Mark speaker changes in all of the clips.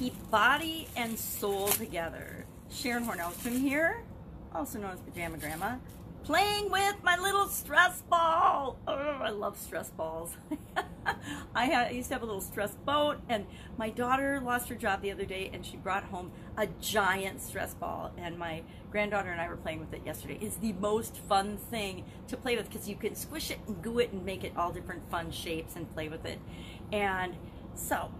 Speaker 1: keep body and soul together. Sharon Hornelstrom here, also known as Pajama Grandma, playing with my little stress ball. Oh, I love stress balls. I, had, I used to have a little stress boat, and my daughter lost her job the other day, and she brought home a giant stress ball. And my granddaughter and I were playing with it yesterday. It's the most fun thing to play with because you can squish it and goo it and make it all different fun shapes and play with it. And so,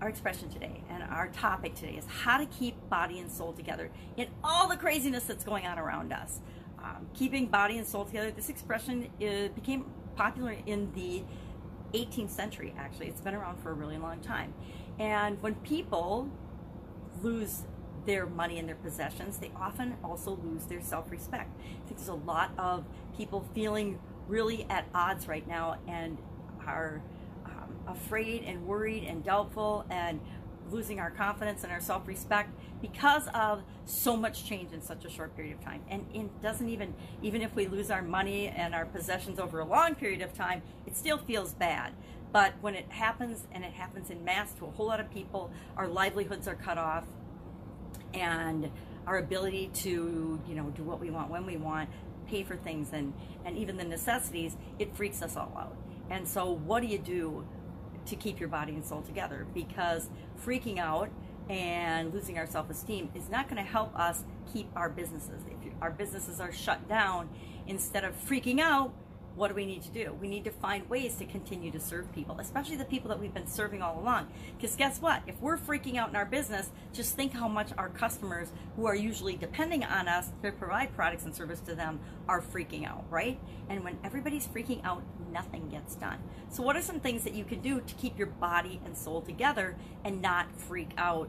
Speaker 1: our expression today and our topic today is how to keep body and soul together in all the craziness that's going on around us. Um, keeping body and soul together, this expression uh, became popular in the 18th century, actually. It's been around for a really long time. And when people lose their money and their possessions, they often also lose their self respect. I think there's a lot of people feeling really at odds right now and are afraid and worried and doubtful and losing our confidence and our self-respect because of so much change in such a short period of time. And it doesn't even even if we lose our money and our possessions over a long period of time it still feels bad. But when it happens and it happens in mass to a whole lot of people our livelihoods are cut off and our ability to you know do what we want when we want pay for things and and even the necessities it freaks us all out. And so what do you do to keep your body and soul together because freaking out and losing our self-esteem is not going to help us keep our businesses. If our businesses are shut down, instead of freaking out, what do we need to do? We need to find ways to continue to serve people, especially the people that we've been serving all along. Because guess what? If we're freaking out in our business, just think how much our customers, who are usually depending on us to provide products and service to them, are freaking out, right? And when everybody's freaking out, nothing gets done. So, what are some things that you can do to keep your body and soul together and not freak out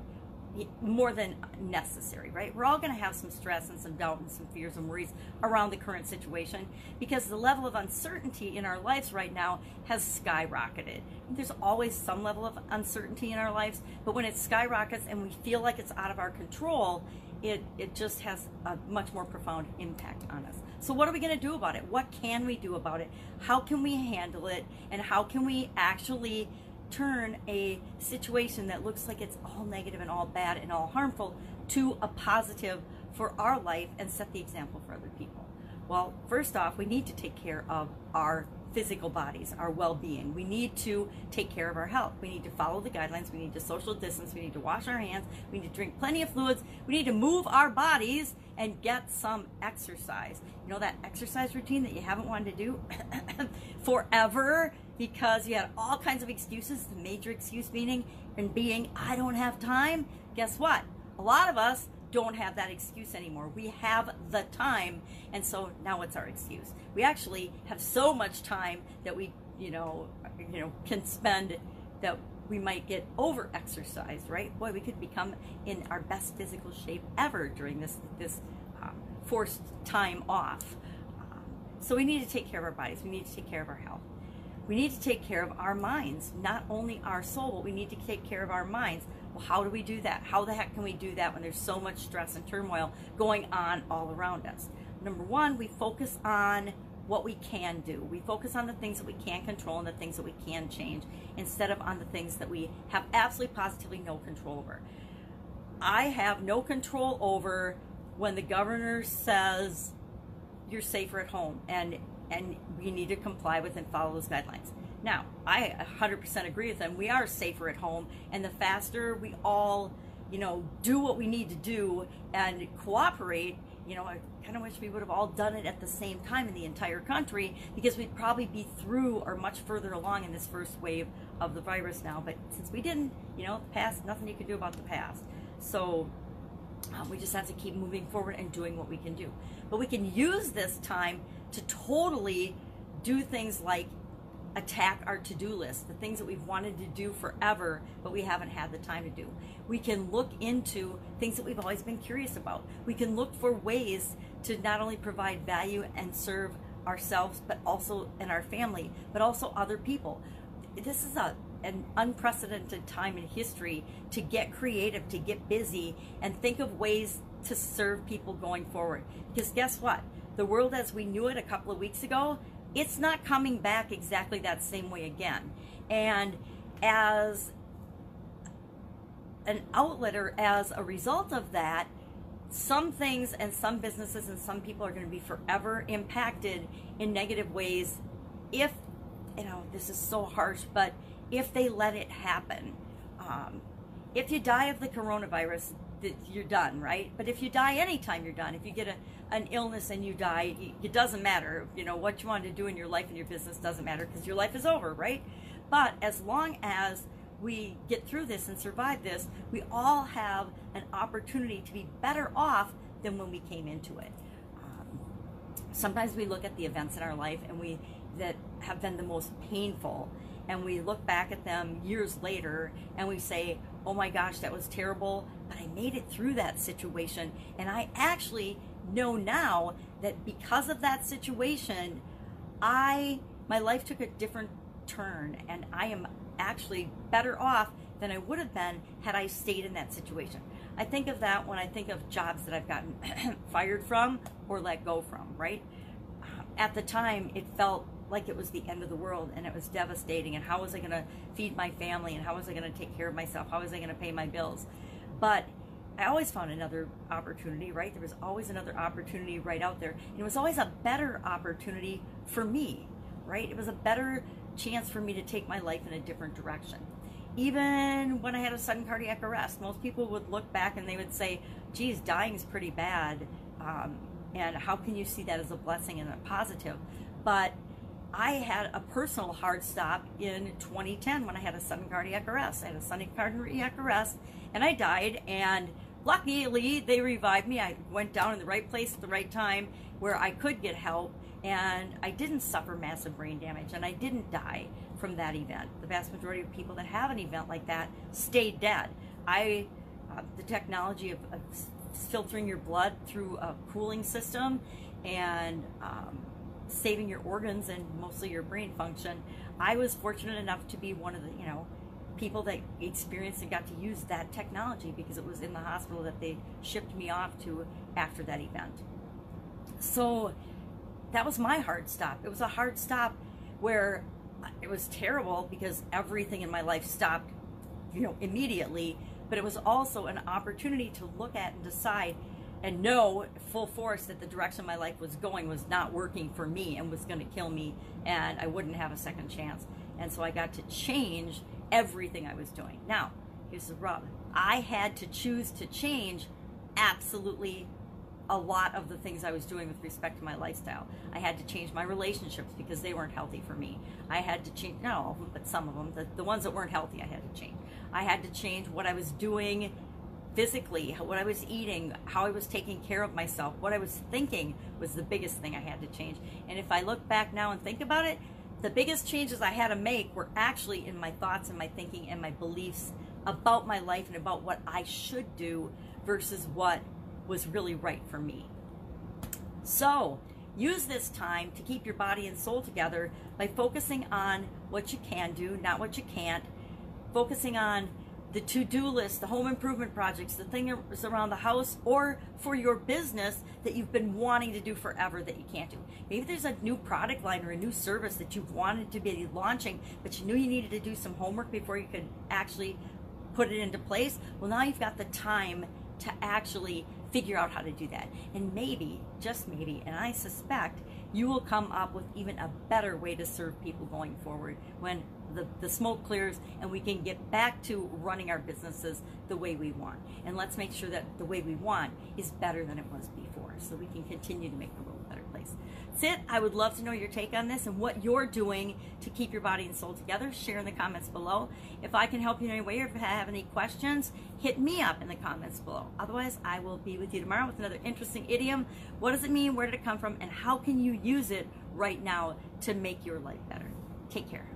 Speaker 1: more than necessary, right? We're all going to have some stress and some doubt and some fears and worries around the current situation because the level of uncertainty in our lives right now has skyrocketed. There's always some level of uncertainty in our lives, but when it skyrockets and we feel like it's out of our control, it, it just has a much more profound impact on us. So, what are we going to do about it? What can we do about it? How can we handle it? And how can we actually turn a situation that looks like it's all negative and all bad and all harmful to a positive for our life and set the example for other people? Well, first off, we need to take care of our physical bodies, our well being. We need to take care of our health. We need to follow the guidelines. We need to social distance. We need to wash our hands. We need to drink plenty of fluids. We need to move our bodies and get some exercise. You know that exercise routine that you haven't wanted to do forever because you had all kinds of excuses, the major excuse meaning and being, I don't have time. Guess what? A lot of us don't have that excuse anymore. We have the time, and so now what's our excuse? We actually have so much time that we, you know, you know, can spend that we might get over exercised, right? Boy, we could become in our best physical shape ever during this this um, forced time off. Um, so we need to take care of our bodies. We need to take care of our health. We need to take care of our minds, not only our soul, but we need to take care of our minds. Well, how do we do that? How the heck can we do that when there's so much stress and turmoil going on all around us? Number one, we focus on what we can do. We focus on the things that we can control and the things that we can change instead of on the things that we have absolutely positively no control over. I have no control over when the governor says you're safer at home and and we need to comply with and follow those guidelines. Now, I 100% agree with them. We are safer at home, and the faster we all, you know, do what we need to do and cooperate, you know, I kind of wish we would have all done it at the same time in the entire country because we'd probably be through or much further along in this first wave of the virus now. But since we didn't, you know, the past, nothing you can do about the past. So um, we just have to keep moving forward and doing what we can do. But we can use this time to totally do things like attack our to-do list, the things that we've wanted to do forever, but we haven't had the time to do. We can look into things that we've always been curious about. We can look for ways to not only provide value and serve ourselves, but also in our family, but also other people. This is a an unprecedented time in history to get creative, to get busy, and think of ways to serve people going forward. Because guess what? The world as we knew it a couple of weeks ago it's not coming back exactly that same way again. And as an outlet or as a result of that, some things and some businesses and some people are going to be forever impacted in negative ways if, you know, this is so harsh, but if they let it happen. Um, if you die of the coronavirus, you're done, right? But if you die anytime, you're done. If you get a, an illness and you die, it doesn't matter. You know, what you want to do in your life and your business doesn't matter because your life is over, right? But as long as we get through this and survive this, we all have an opportunity to be better off than when we came into it. Um, sometimes we look at the events in our life and we that have been the most painful and we look back at them years later and we say, oh my gosh, that was terrible, but I made it through that situation. And I actually know now that because of that situation, I my life took a different turn and I am actually better off than I would have been had I stayed in that situation. I think of that when I think of jobs that I've gotten fired from or let go from, right? At the time, it felt like it was the end of the world and it was devastating. And how was I going to feed my family? And how was I going to take care of myself? How was I going to pay my bills? But I always found another opportunity, right? There was always another opportunity right out there. And it was always a better opportunity for me, right? It was a better chance for me to take my life in a different direction. Even when I had a sudden cardiac arrest, most people would look back and they would say, geez, dying is pretty bad. Um, and how can you see that as a blessing and a positive? But I had a personal hard stop in 2010 when I had a sudden cardiac arrest. I had a sudden cardiac arrest and I died. And luckily, they revived me. I went down in the right place at the right time where I could get help and I didn't suffer massive brain damage and I didn't die from that event. The vast majority of people that have an event like that stay dead. I, uh, the technology of, of, filtering your blood through a cooling system and um, saving your organs and mostly your brain function. I was fortunate enough to be one of the, you know, people that experienced and got to use that technology because it was in the hospital that they shipped me off to after that event. So that was my hard stop. It was a hard stop where it was terrible because everything in my life stopped, you know, immediately. But it was also an opportunity to look at and decide and know full force that the direction my life was going was not working for me and was going to kill me and I wouldn't have a second chance. And so I got to change everything I was doing. Now, here's the rub. I had to choose to change absolutely a lot of the things I was doing with respect to my lifestyle. I had to change my relationships because they weren't healthy for me. I had to change, not all of them, but some of them, the, the ones that weren't healthy, I had to change. I had to change what I was doing physically, what I was eating, how I was taking care of myself, what I was thinking was the biggest thing I had to change. And if I look back now and think about it, the biggest changes I had to make were actually in my thoughts and my thinking and my beliefs about my life and about what I should do versus what was really right for me. So, use this time to keep your body and soul together by focusing on what you can do, not what you can't, focusing on the to-do list, the home improvement projects, the things around the house, or for your business that you've been wanting to do forever that you can't do. Maybe there's a new product line or a new service that you've wanted to be launching, but you knew you needed to do some homework before you could actually put it into place. Well, now you've got the time to actually figure out how to do that. And maybe, just maybe, and I suspect, you will come up with even a better way to serve people going forward when the, the smoke clears and we can get back to running our businesses the way we want. And let's make sure that the way we want is better than it was before so we can continue to make the world a better place. Sit, I would love to know your take on this and what you're doing to keep your body and soul together. Share in the comments below. If I can help you in any way or if you have any questions, hit me up in the comments below. Otherwise, I will be with you tomorrow with another interesting idiom. What does it mean? Where did it come from? And how can you use it right now to make your life better? Take care.